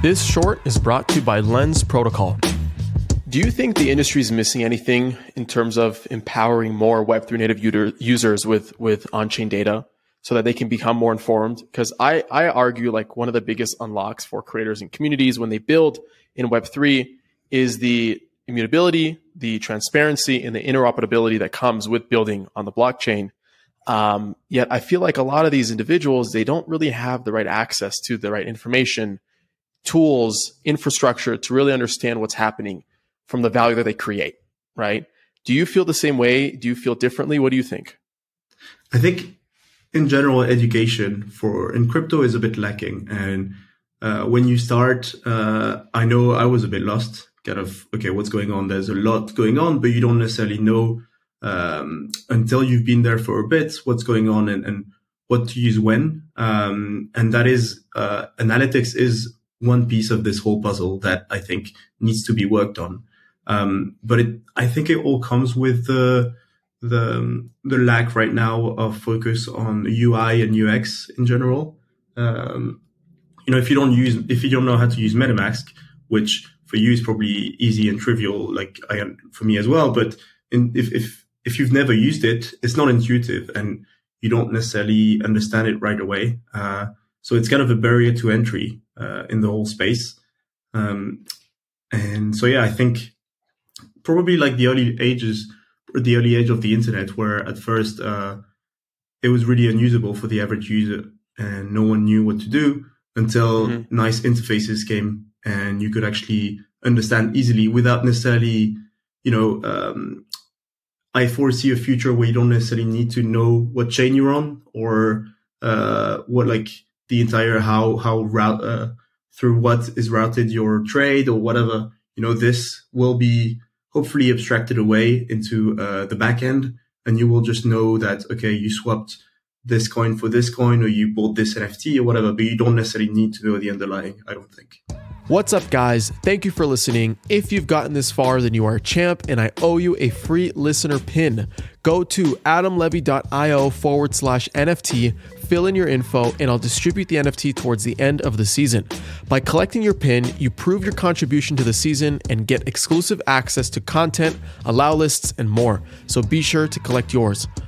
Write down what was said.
This short is brought to you by Lens Protocol. Do you think the industry is missing anything in terms of empowering more Web3 native user, users with, with on-chain data so that they can become more informed? Because I, I argue like one of the biggest unlocks for creators and communities when they build in Web3 is the immutability, the transparency, and the interoperability that comes with building on the blockchain. Um, yet I feel like a lot of these individuals, they don't really have the right access to the right information tools, infrastructure to really understand what's happening from the value that they create, right? Do you feel the same way? Do you feel differently? What do you think? I think in general, education for in crypto is a bit lacking. And uh, when you start, uh, I know I was a bit lost. Kind of okay, what's going on? There's a lot going on, but you don't necessarily know um, until you've been there for a bit what's going on and, and what to use when. Um, and that is uh, analytics is one piece of this whole puzzle that I think needs to be worked on. Um, but it, I think it all comes with the, the, the lack right now of focus on UI and UX in general. Um, you know, if you don't use, if you don't know how to use MetaMask, which for you is probably easy and trivial, like I am for me as well. But in, if, if, if you've never used it, it's not intuitive and you don't necessarily understand it right away. Uh, so it's kind of a barrier to entry uh, in the whole space. Um, and so, yeah, I think probably like the early ages, the early age of the internet, where at first uh, it was really unusable for the average user and no one knew what to do until mm-hmm. nice interfaces came and you could actually understand easily without necessarily, you know, um, I foresee a future where you don't necessarily need to know what chain you're on or uh, what like the entire how how route uh, through what is routed your trade or whatever. You know, this will be hopefully abstracted away into uh, the backend, and you will just know that okay, you swapped this coin for this coin, or you bought this NFT or whatever, but you don't necessarily need to know the underlying. I don't think. What's up, guys? Thank you for listening. If you've gotten this far, then you are a champ, and I owe you a free listener pin. Go to adamlevy.io forward slash NFT fill in your info, and I'll distribute the NFT towards the end of the season. By collecting your pin, you prove your contribution to the season and get exclusive access to content, allow lists, and more. So be sure to collect yours.